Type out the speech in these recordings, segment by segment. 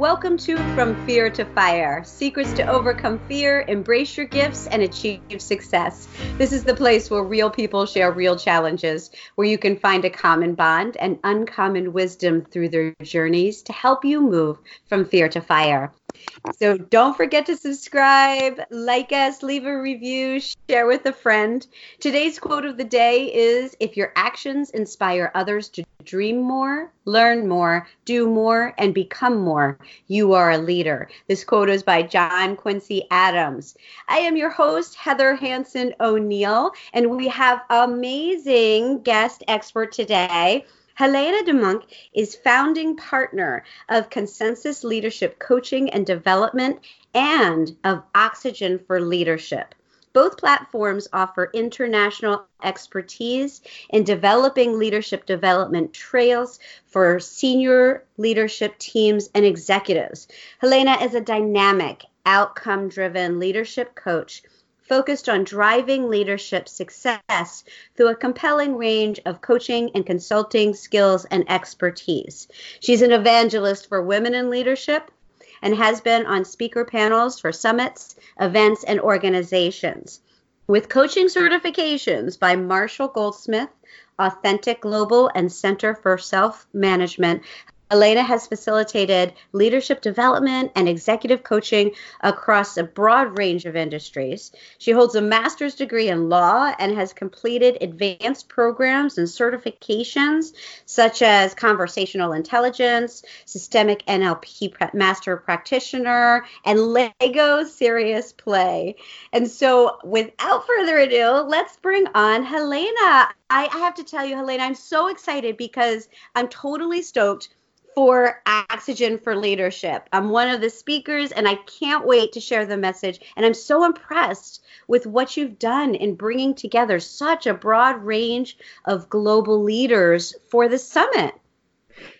Welcome to From Fear to Fire Secrets to Overcome Fear, Embrace Your Gifts, and Achieve Success. This is the place where real people share real challenges, where you can find a common bond and uncommon wisdom through their journeys to help you move from fear to fire. So don't forget to subscribe, like us, leave a review, share with a friend. Today's quote of the day is If your actions inspire others to dream more, learn more, do more, and become more, you are a leader. This quote is by John Quincy Adams. I am your host, Heather Hanson O'Neill, and we have amazing guest expert today. Helena DeMunk is founding partner of Consensus Leadership Coaching and Development and of Oxygen for Leadership. Both platforms offer international expertise in developing leadership development trails for senior leadership teams and executives. Helena is a dynamic, outcome driven leadership coach focused on driving leadership success through a compelling range of coaching and consulting skills and expertise. She's an evangelist for women in leadership and has been on speaker panels for summits, events, and organizations. With coaching certifications by Marshall Goldsmith, Authentic Global, and Center for Self Management, Helena has facilitated leadership development and executive coaching across a broad range of industries. She holds a master's degree in law and has completed advanced programs and certifications such as conversational intelligence, systemic NLP master practitioner, and Lego serious play. And so, without further ado, let's bring on Helena. I have to tell you, Helena, I'm so excited because I'm totally stoked for Oxygen for Leadership. I'm one of the speakers and I can't wait to share the message. And I'm so impressed with what you've done in bringing together such a broad range of global leaders for the summit.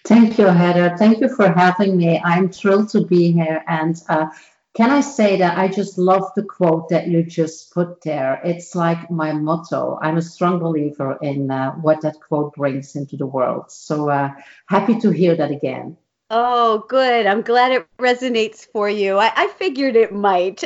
Thank you, Heather. Thank you for having me. I'm thrilled to be here. And uh, can I say that I just love the quote that you just put there? It's like my motto. I'm a strong believer in uh, what that quote brings into the world. So uh, happy to hear that again. Oh, good. I'm glad it resonates for you. I, I figured it might.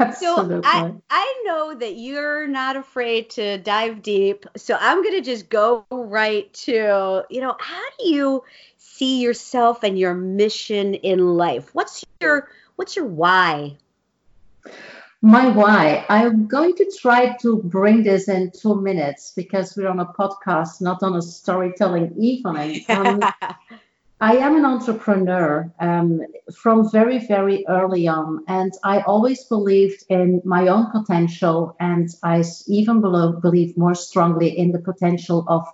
Absolutely. so I, I know that you're not afraid to dive deep. So I'm going to just go right to, you know, how do you see yourself and your mission in life? What's your What's your why? My why. I'm going to try to bring this in two minutes because we're on a podcast, not on a storytelling evening. Um, I am an entrepreneur um, from very, very early on, and I always believed in my own potential, and I even believe more strongly in the potential of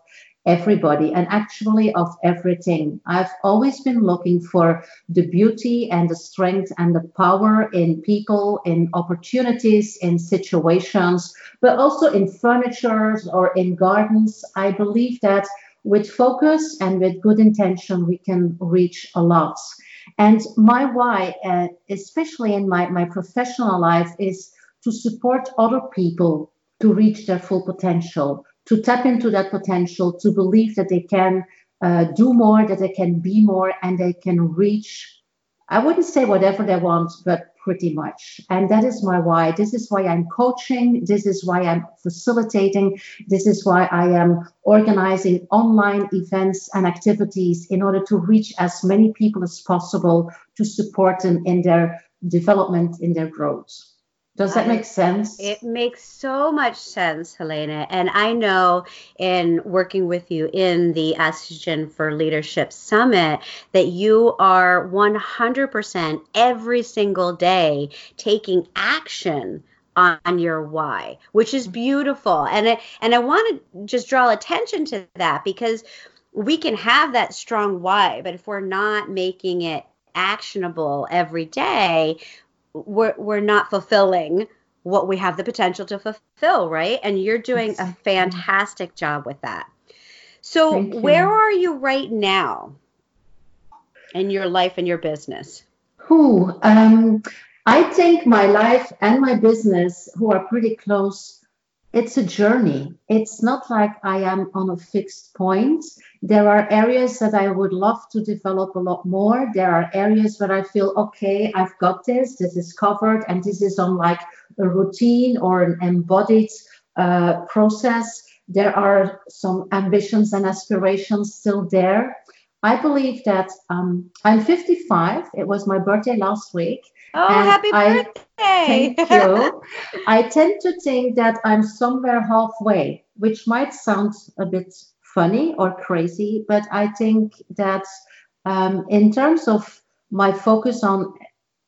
everybody and actually of everything. I've always been looking for the beauty and the strength and the power in people, in opportunities, in situations, but also in furniture or in gardens. I believe that with focus and with good intention, we can reach a lot. And my why, uh, especially in my, my professional life, is to support other people to reach their full potential, to tap into that potential, to believe that they can uh, do more, that they can be more, and they can reach, I wouldn't say whatever they want, but pretty much. And that is my why. This is why I'm coaching. This is why I'm facilitating. This is why I am organizing online events and activities in order to reach as many people as possible to support them in their development, in their growth. Does that make sense? It makes so much sense, Helena. And I know in working with you in the Oxygen for Leadership Summit that you are 100% every single day taking action on your why, which is beautiful. And I, and I want to just draw attention to that because we can have that strong why, but if we're not making it actionable every day, we're, we're not fulfilling what we have the potential to fulfill, right? And you're doing a fantastic job with that. So, where are you right now in your life and your business? Who? Um, I think my life and my business, who are pretty close, it's a journey. It's not like I am on a fixed point. There are areas that I would love to develop a lot more. There are areas where I feel, okay, I've got this, this is covered, and this is on like a routine or an embodied uh, process. There are some ambitions and aspirations still there. I believe that um, I'm 55. It was my birthday last week. Oh, happy I, birthday! Thank you. I tend to think that I'm somewhere halfway, which might sound a bit funny or crazy, but I think that um, in terms of my focus on,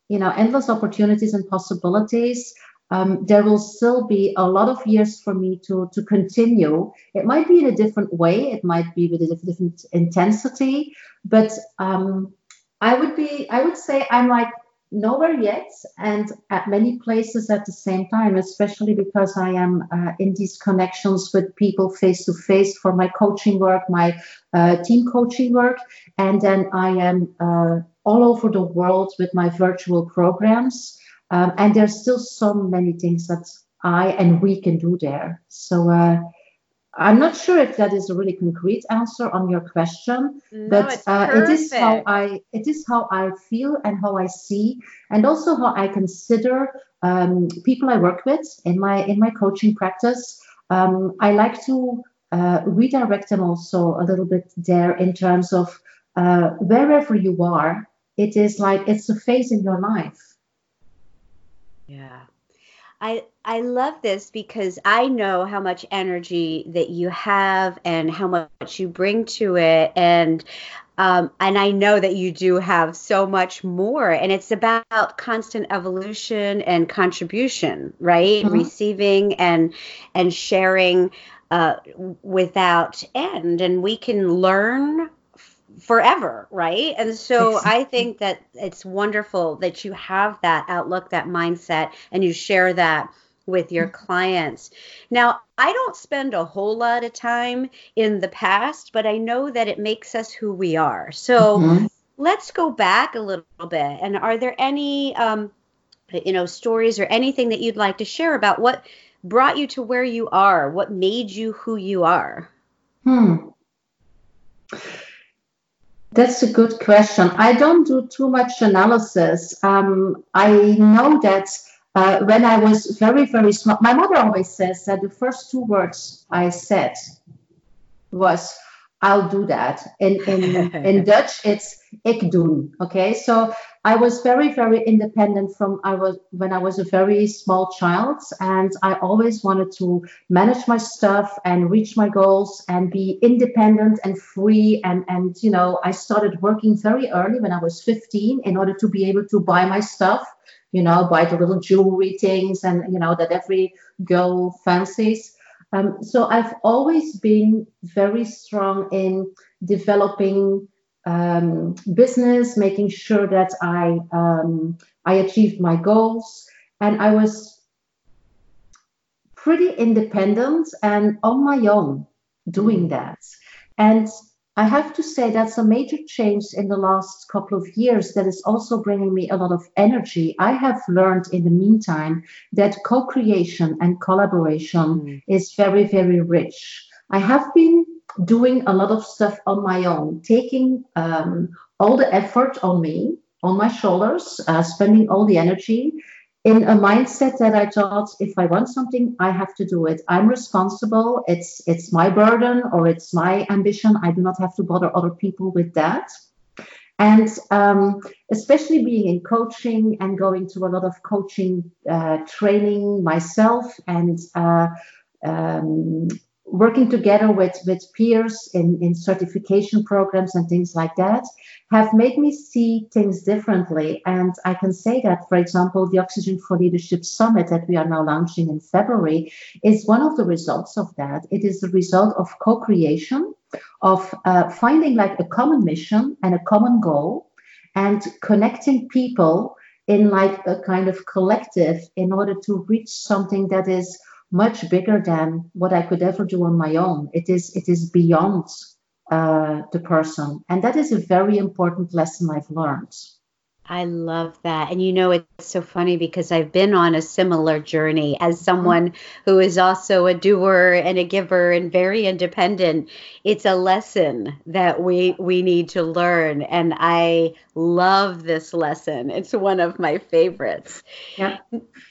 you know, endless opportunities and possibilities, um, there will still be a lot of years for me to to continue. It might be in a different way. It might be with a different intensity, but um, I would be. I would say I'm like nowhere yet and at many places at the same time especially because i am uh, in these connections with people face to face for my coaching work my uh, team coaching work. And then i am uh, all over the world with my virtual programs. Um, and there's still so many things that i and we can do there. So uh, I'm not sure if that is a really concrete answer on your question, no, but uh, it is how I it is how I feel and how I see, and also how I consider um, people I work with in my in my coaching practice. Um, I like to uh, redirect them also a little bit there in terms of uh, wherever you are, it is like it's a phase in your life. Yeah. I I love this because I know how much energy that you have and how much you bring to it and um, and I know that you do have so much more and it's about constant evolution and contribution, right? Mm-hmm. Receiving and and sharing uh, without end and we can learn forever, right? And so I think that it's wonderful that you have that outlook, that mindset, and you share that with your mm-hmm. clients. Now, I don't spend a whole lot of time in the past, but I know that it makes us who we are. So mm-hmm. let's go back a little bit. And are there any, um, you know, stories or anything that you'd like to share about what brought you to where you are? What made you who you are? Hmm. That's a good question. I don't do too much analysis. Um, I know that uh, when I was very, very small, my mother always says that the first two words I said was, I'll do that. In, in, in Dutch, it's ik doen. Okay. So I was very, very independent from I was when I was a very small child, and I always wanted to manage my stuff and reach my goals and be independent and free. And and you know, I started working very early when I was 15 in order to be able to buy my stuff. You know, buy the little jewelry things and you know that every girl fancies. Um, so I've always been very strong in developing um, business, making sure that I um, I achieved my goals, and I was pretty independent and on my own doing that. And I have to say that's a major change in the last couple of years that is also bringing me a lot of energy. I have learned in the meantime that co creation and collaboration mm. is very, very rich. I have been doing a lot of stuff on my own, taking um, all the effort on me, on my shoulders, uh, spending all the energy in a mindset that I thought if I want something, I have to do it. I'm responsible. It's it's my burden or it's my ambition. I do not have to bother other people with that. And um, especially being in coaching and going to a lot of coaching uh, training myself and uh, um, working together with, with peers in, in certification programs and things like that have made me see things differently. And I can say that, for example, the Oxygen for Leadership Summit that we are now launching in February is one of the results of that. It is the result of co creation, of uh, finding like a common mission and a common goal and connecting people in like a kind of collective in order to reach something that is much bigger than what I could ever do on my own. It is it is beyond uh, the person, and that is a very important lesson I've learned. I love that. And you know, it's so funny because I've been on a similar journey as mm-hmm. someone who is also a doer and a giver and very independent. It's a lesson that we we need to learn and I love this lesson. It's one of my favorites. Yeah.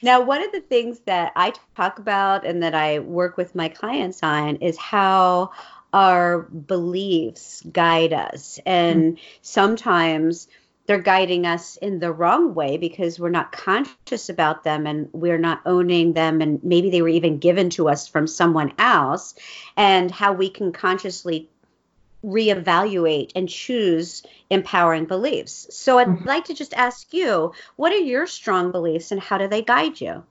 Now, one of the things that I talk about and that I work with my clients on is how our beliefs guide us. And mm-hmm. sometimes they're guiding us in the wrong way because we're not conscious about them and we're not owning them and maybe they were even given to us from someone else and how we can consciously reevaluate and choose empowering beliefs. So I'd mm-hmm. like to just ask you, what are your strong beliefs and how do they guide you?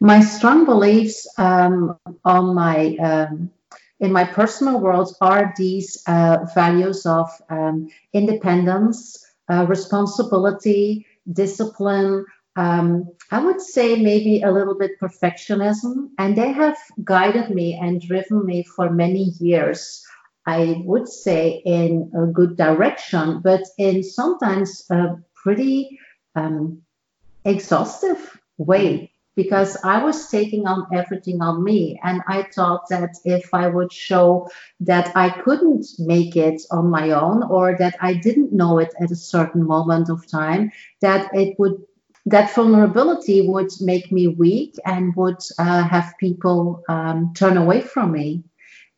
My strong beliefs um, on my um, in my personal world are these uh, values of um, independence, uh, responsibility, discipline. Um, I would say maybe a little bit perfectionism, and they have guided me and driven me for many years. I would say in a good direction, but in sometimes a pretty um, exhaustive way because I was taking on everything on me. And I thought that if I would show that I couldn't make it on my own or that I didn't know it at a certain moment of time, that it would that vulnerability would make me weak and would uh, have people um, turn away from me.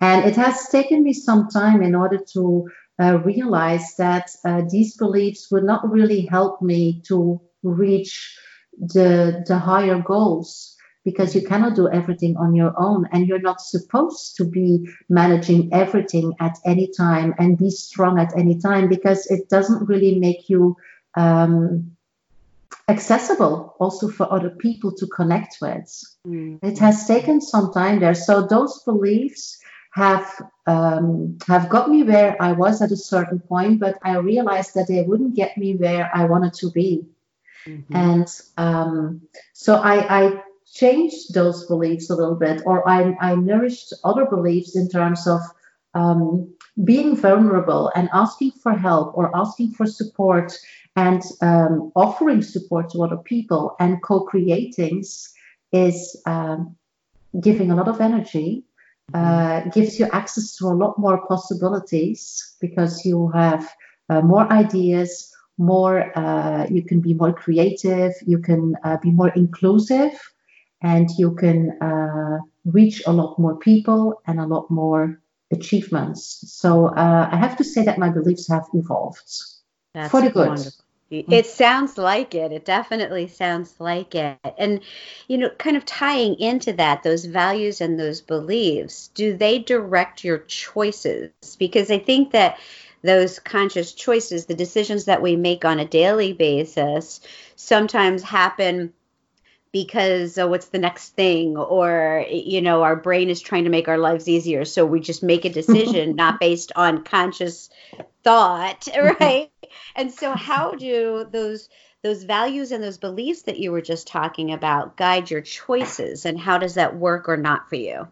And it has taken me some time in order to uh, realize that uh, these beliefs would not really help me to reach the the higher goals because you cannot do everything on your own and you're not supposed to be managing everything at any time and be strong at any time because it doesn't really make you um, accessible also for other people to connect with. Mm. it has taken some time there. So those beliefs have um, have got me where i was at a certain point but i realized that they wouldn't get me where i wanted to be Mm-hmm. And um, so I, I, changed those beliefs a little bit, or I, I nourished other beliefs in terms of um, being vulnerable and asking for help or asking for support and um, offering support to other people and co creating is um, giving a lot of energy. Uh, gives you access to a lot more possibilities because you have uh, more ideas, more uh, you can be more creative you can uh, be more inclusive and you can uh, reach a lot more people and a lot more achievements so uh, i have to say that my beliefs have evolved That's for the good wonderful. It sounds like it. It definitely sounds like it. And, you know, kind of tying into that, those values and those beliefs, do they direct your choices? Because I think that those conscious choices, the decisions that we make on a daily basis, sometimes happen because oh, what's the next thing? Or you know our brain is trying to make our lives easier so we just make a decision not based on conscious thought mm-hmm. right? And so how do those those values and those beliefs that you were just talking about guide your choices and how does that work or not for you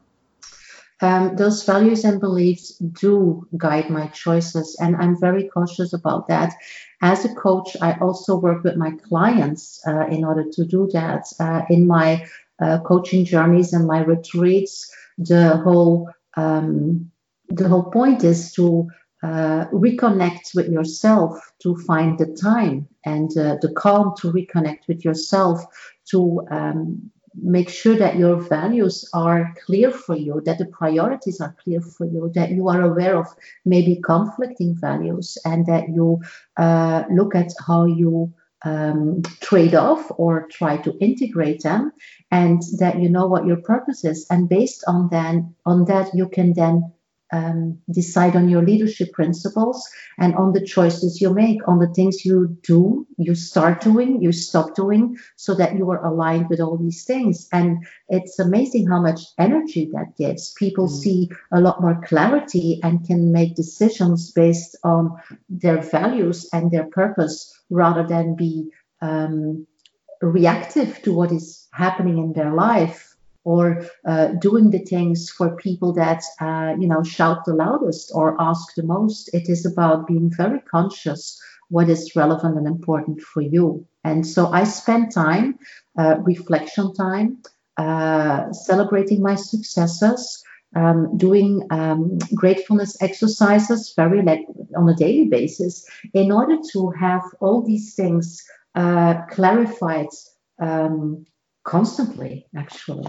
um, those values and beliefs do guide my choices, and I'm very cautious about that. As a coach, I also work with my clients uh, in order to do that. Uh, in my uh, coaching journeys and my retreats, the whole um, the whole point is to uh, reconnect with yourself, to find the time and uh, the calm to reconnect with yourself, to um, make sure that your values are clear for you, that the priorities are clear for you, that you are aware of maybe conflicting values, and that you uh, look at how you um, trade off or try to integrate them, and that you know what your purpose is. And based on then on that, you can then um, decide on your leadership principles and on the choices you make, on the things you do, you start doing, you stop doing, so that you are aligned with all these things. And it's amazing how much energy that gives. People mm. see a lot more clarity and can make decisions based on their values and their purpose rather than be um, reactive to what is happening in their life or uh, doing the things for people that uh, you know shout the loudest or ask the most. It is about being very conscious what is relevant and important for you. And so I spend time, uh, reflection time, uh, celebrating my successes, um, doing um, gratefulness exercises very like on a daily basis in order to have all these things uh, clarified um, constantly, actually.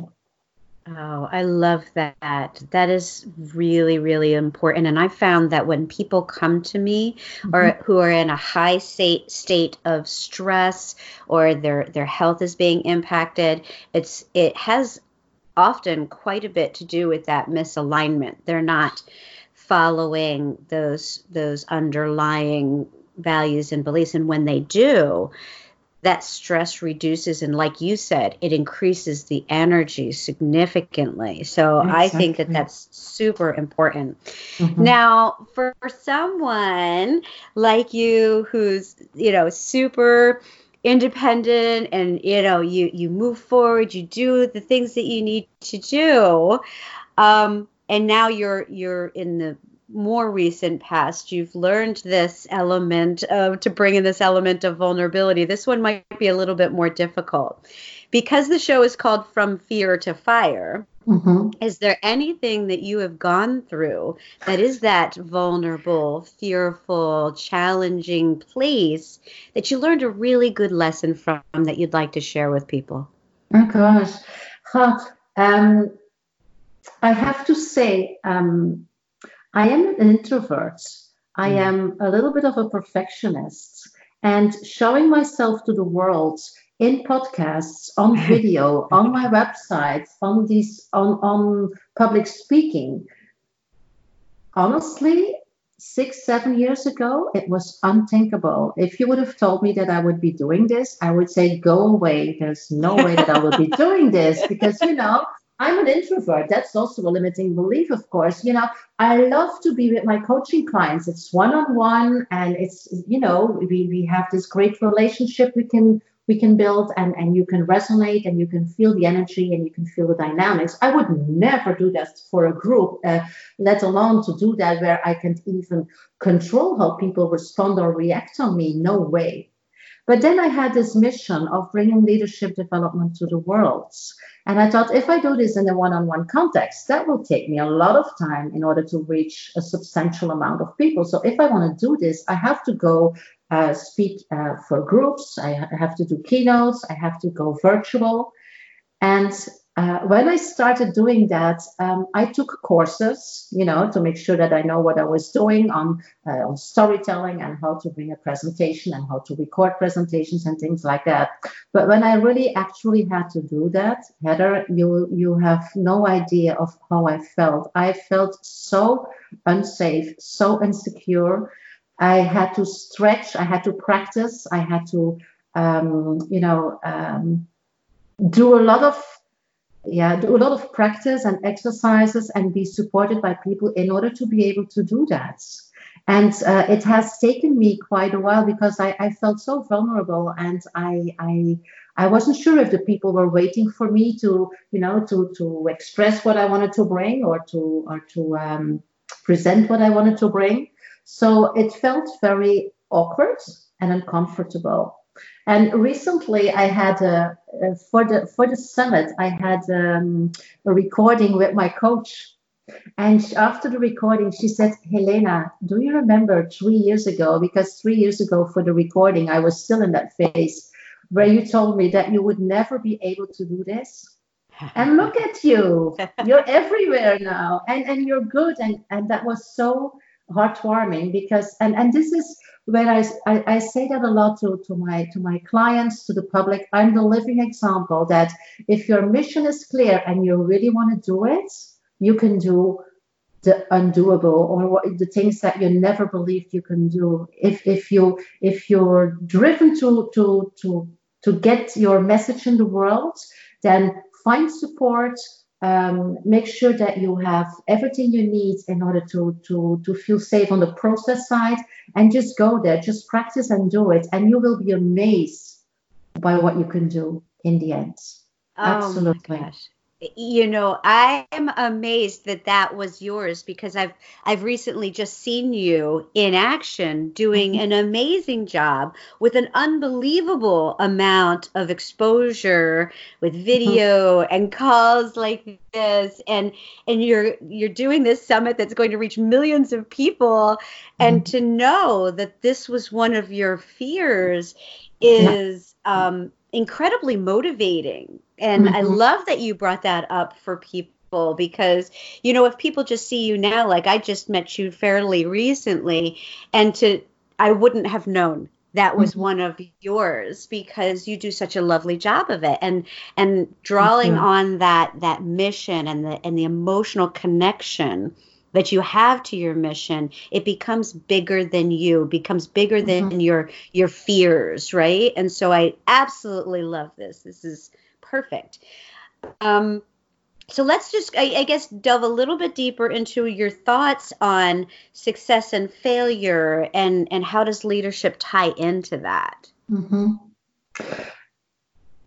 Oh, I love that. That is really, really important. And I found that when people come to me mm-hmm. or who are in a high state state of stress or their their health is being impacted, it's it has often quite a bit to do with that misalignment. They're not following those those underlying values and beliefs and when they do, that stress reduces and like you said it increases the energy significantly so exactly. i think that that's super important mm-hmm. now for someone like you who's you know super independent and you know you you move forward you do the things that you need to do um, and now you're you're in the more recent past you've learned this element of to bring in this element of vulnerability this one might be a little bit more difficult because the show is called from fear to fire mm-hmm. is there anything that you have gone through that is that vulnerable fearful challenging place that you learned a really good lesson from that you'd like to share with people oh gosh huh. um, i have to say um, I am an introvert. I mm. am a little bit of a perfectionist. And showing myself to the world in podcasts, on video, on my website, on these on, on public speaking. Honestly, six, seven years ago, it was unthinkable. If you would have told me that I would be doing this, I would say, go away. There's no way that I will be doing this because, you know, I'm an introvert. That's also a limiting belief, of course. You know, I love to be with my coaching clients. It's one on one, and it's you know we we have this great relationship we can we can build, and and you can resonate, and you can feel the energy, and you can feel the dynamics. I would never do that for a group, uh, let alone to do that where I can even control how people respond or react on me. No way. But then I had this mission of bringing leadership development to the world. And I thought if I do this in a one on one context, that will take me a lot of time in order to reach a substantial amount of people. So if I want to do this, I have to go uh, speak uh, for groups, I have to do keynotes, I have to go virtual. And uh, when I started doing that, um, I took courses, you know, to make sure that I know what I was doing on uh, on storytelling and how to bring a presentation and how to record presentations and things like that. But when I really actually had to do that, Heather, you you have no idea of how I felt. I felt so unsafe, so insecure. I had to stretch. I had to practice. I had to, um, you know, um, do a lot of yeah do a lot of practice and exercises and be supported by people in order to be able to do that. And uh, it has taken me quite a while because I, I felt so vulnerable and I, I I wasn't sure if the people were waiting for me to you know to to express what I wanted to bring or to or to um, present what I wanted to bring. So it felt very awkward and uncomfortable and recently, I had a, a for the for the summit, I had um, a recording with my coach. And after the recording, she said, Helena, do you remember three years ago? Because three years ago for the recording, I was still in that phase where you told me that you would never be able to do this. And look at you. You're everywhere now. And and you're good. And and that was so heartwarming because and and this is where I, I, I, say that a lot to, to my to my clients to the public i'm the living example that if your mission is clear and you really want to do it you can do the undoable or what, the things that you never believed you can do. If if you if you're driven to to to to get your message in the world then find support um, make sure that you have everything you need in order to, to, to feel safe on the process side and just go there, just practice and do it. And you will be amazed by what you can do in the end. Oh Absolutely. You know i am amazed that that was yours because i've i've recently just seen you in action doing mm-hmm. an amazing job with an unbelievable amount of exposure with mm-hmm. video and calls like this and and you're you're doing this summit that's going to reach millions of people and mm-hmm. to know that this was one of your fears is um incredibly motivating. And mm-hmm. I love that you brought that up for people because, you know, if people just see you now, like I just met you fairly recently, and to, I wouldn't have known that was mm-hmm. one of yours because you do such a lovely job of it and and drawing on that that mission and the and the emotional connection that you have to your mission it becomes bigger than you becomes bigger than mm-hmm. your your fears right and so i absolutely love this this is perfect um so let's just I, I, guess delve a little bit deeper into your thoughts on success and failure and and how does leadership tie into that mm-hmm.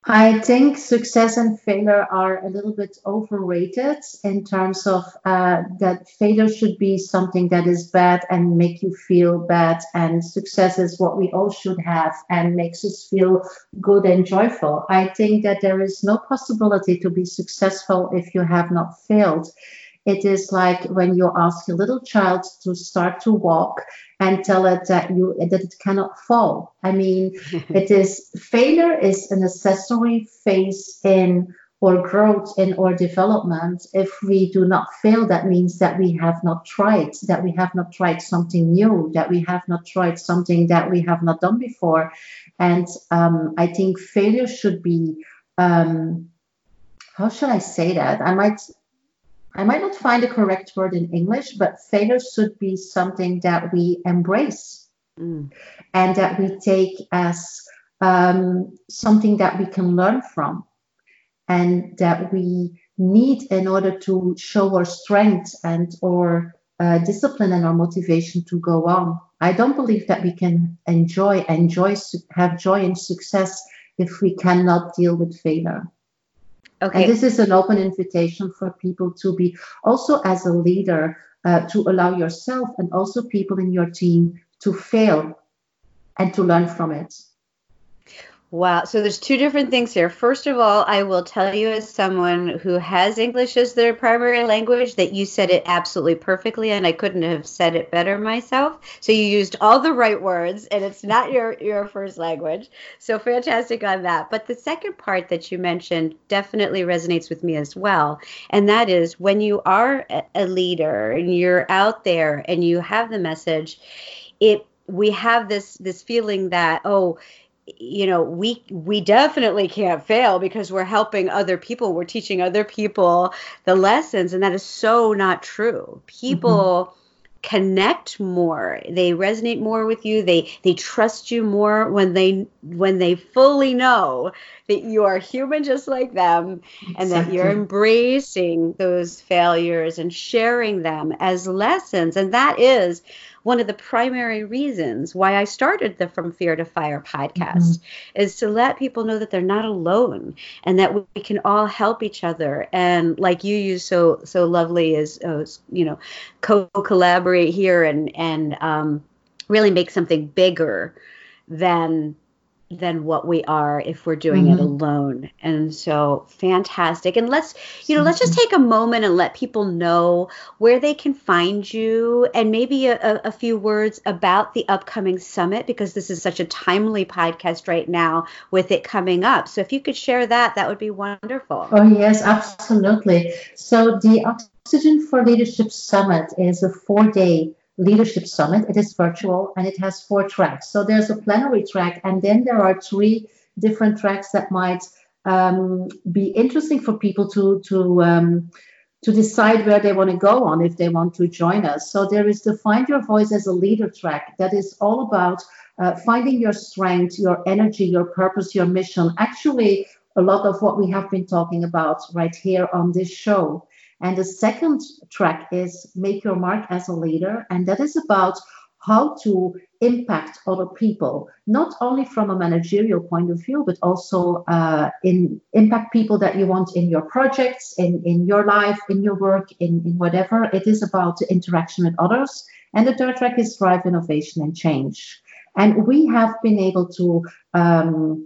I think success and failure are a little bit overrated in terms of uh, that failure should be something that is bad and make you feel bad, and success is what we all should have and makes us feel good and joyful. I think that there is no possibility to be successful if you have not failed. It is like when you ask a little child to start to walk and tell it that you that it cannot fall. I mean, it is failure is an accessory phase in or growth in our development. If we do not fail, that means that we have not tried, that we have not tried something new, that we have not tried something that we have not done before. And um, I think failure should be, um, how should I say that? I might I might not find the correct word in English, but failure should be something that we embrace mm. and that we take as um, something that we can learn from and that we need in order to show our strength and our uh, discipline and our motivation to go on. I don't believe that we can enjoy enjoy have joy and success if we cannot deal with failure. Okay. And this is an open invitation for people to be also as a leader uh, to allow yourself and also people in your team to fail and to learn from it. Wow. So there's two different things here. First of all, I will tell you as someone who has English as their primary language that you said it absolutely perfectly and I couldn't have said it better myself. So you used all the right words and it's not your your first language. So fantastic on that. But the second part that you mentioned definitely resonates with me as well. And that is when you are a leader and you're out there and you have the message, it we have this this feeling that oh you know we we definitely can't fail because we're helping other people. We're teaching other people the lessons and that is so not true. People mm-hmm. connect more. They resonate more with you. They they trust you more when they when they fully know that you are human just like them exactly. and that you're embracing those failures and sharing them as lessons. And that is one of the primary reasons why I started the From Fear to Fire podcast mm-hmm. is to let people know that they're not alone and that we can all help each other. And like you use so so lovely is uh, you know co-collaborate here and and um, really make something bigger than than what we are if we're doing mm-hmm. it alone. And so fantastic. And let's, you know, let's just take a moment and let people know where they can find you and maybe a, a, few words about the upcoming summit because this is such a timely podcast right now with it coming up. So if you could share that, that would be wonderful. Oh, yes, absolutely. So the Oxygen for Leadership Summit is a four day Leadership Summit. It is virtual and it has four tracks. So there's a plenary track, and then there are three different tracks that might um, be interesting for people to to um, to decide where they want to go on if they want to join us. So there is the Find Your Voice as a Leader track that is all about uh, finding your strength, your energy, your purpose, your mission. Actually, a lot of what we have been talking about right here on this show. And the second track is Make Your Mark as a Leader. And that is about how to impact other people, not only from a managerial point of view, but also uh, in impact people that you want in your projects, in, in your life, in your work, in, in whatever. It is about the interaction with others. And the third track is drive innovation and change. And we have been able to um,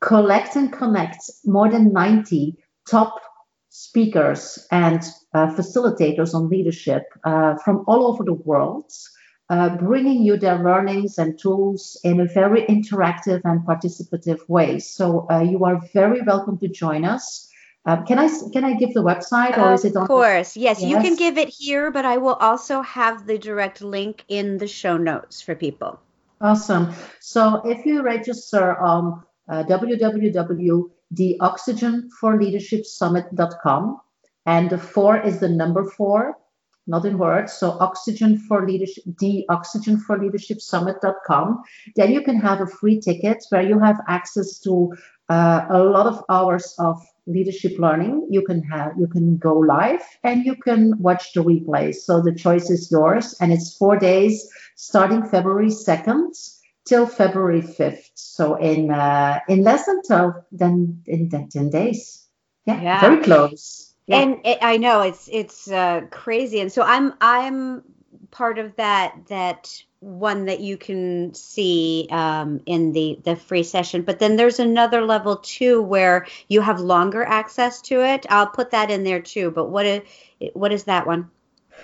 collect and connect more than 90 top speakers and uh, facilitators on leadership uh, from all over the world uh, bringing you their learnings and tools in a very interactive and participative way. So uh, you are very welcome to join us. Uh, can I can I give the website or of is it on? Of course, yes, yes, You can give it here, but I will also have the direct link in the show notes for people. Awesome. So if you register on uh, www.theoxygenforleadershipsummit.com, and the four is the number four, not in words. So oxygen for leadership, the oxygen for leadership summit.com. Then you can have a free ticket where you have access to uh, a lot of hours of leadership learning. You can have, you can go live and you can watch the replay. So the choice is yours. And it's four days starting February 2nd till February 5th. So in, uh, in less than 12, then in 10 days. Yeah, yeah. very close. Yeah. And it, I know it's it's uh, crazy, and so I'm I'm part of that that one that you can see um, in the the free session. But then there's another level too where you have longer access to it. I'll put that in there too. But what is what is that one?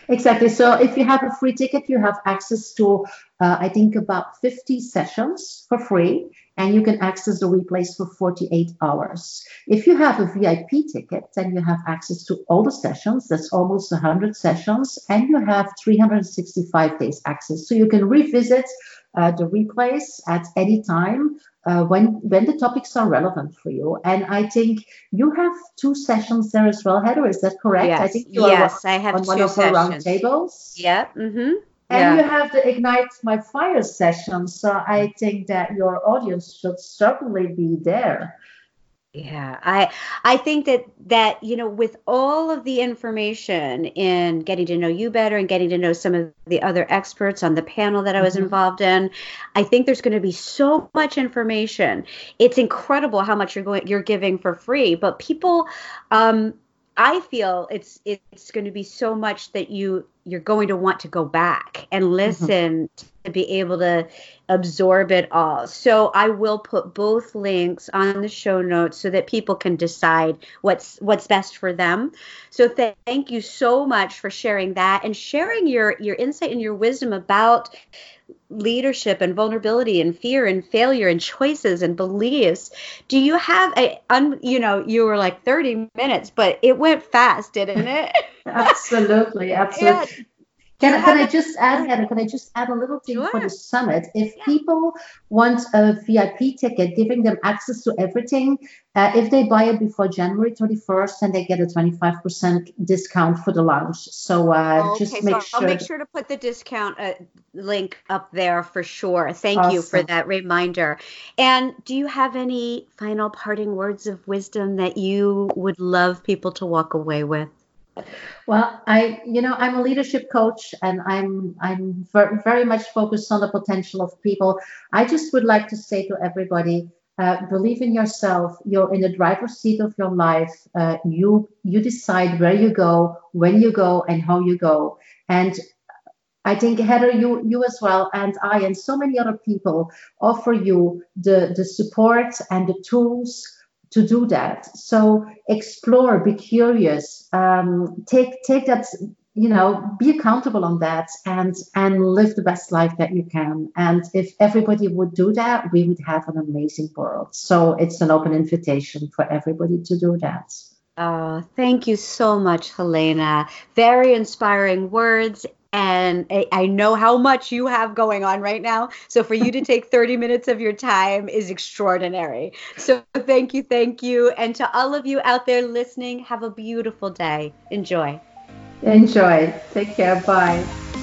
Exactly. So if you have a free ticket, you have access to, uh, I think, about 50 sessions for free, and you can access the replays for 48 hours. If you have a VIP ticket, then you have access to all the sessions. That's almost 100 sessions, and you have 365 days access. So you can revisit uh, the replays at any time uh, when when the topics are relevant for you. And I think you have two sessions there as well, Heather. Is that correct? Yes, I think you yes, are I have on one of sessions. our roundtables. Yeah. Mm-hmm. And yeah. you have the Ignite My Fire session. So I think that your audience should certainly be there. Yeah, I I think that that you know with all of the information in getting to know you better and getting to know some of the other experts on the panel that I was mm-hmm. involved in, I think there's going to be so much information. It's incredible how much you're going you're giving for free, but people um I feel it's it's going to be so much that you you're going to want to go back and mm-hmm. listen mm-hmm. to be able to absorb it all. So I will put both links on the show notes so that people can decide what's what's best for them. So th- thank you so much for sharing that and sharing your your insight and your wisdom about leadership and vulnerability and fear and failure and choices and beliefs do you have a un, you know you were like 30 minutes but it went fast didn't it absolutely absolutely. Can, can I just add, can I just add a little thing sure. for the summit? If yeah. people want a VIP ticket, giving them access to everything, uh, if they buy it before January 31st, then they get a 25% discount for the launch. So uh, okay, just make so sure. I'll make sure to put the discount uh, link up there for sure. Thank awesome. you for that reminder. And do you have any final parting words of wisdom that you would love people to walk away with? Well, I, you know, I'm a leadership coach, and I'm I'm very much focused on the potential of people. I just would like to say to everybody, uh, believe in yourself. You're in the driver's seat of your life. Uh, you you decide where you go, when you go, and how you go. And I think Heather, you you as well, and I, and so many other people offer you the the support and the tools to do that. So explore, be curious, um, take take that, you know, be accountable on that, and and live the best life that you can. And if everybody would do that, we would have an amazing world. So it's an open invitation for everybody to do that. Oh, thank you so much, Helena. Very inspiring words and I know how much you have going on right now. So for you to take 30 minutes of your time is extraordinary. So thank you, thank you. And to all of you out there listening, have a beautiful day. Enjoy. Enjoy. Take care. Bye.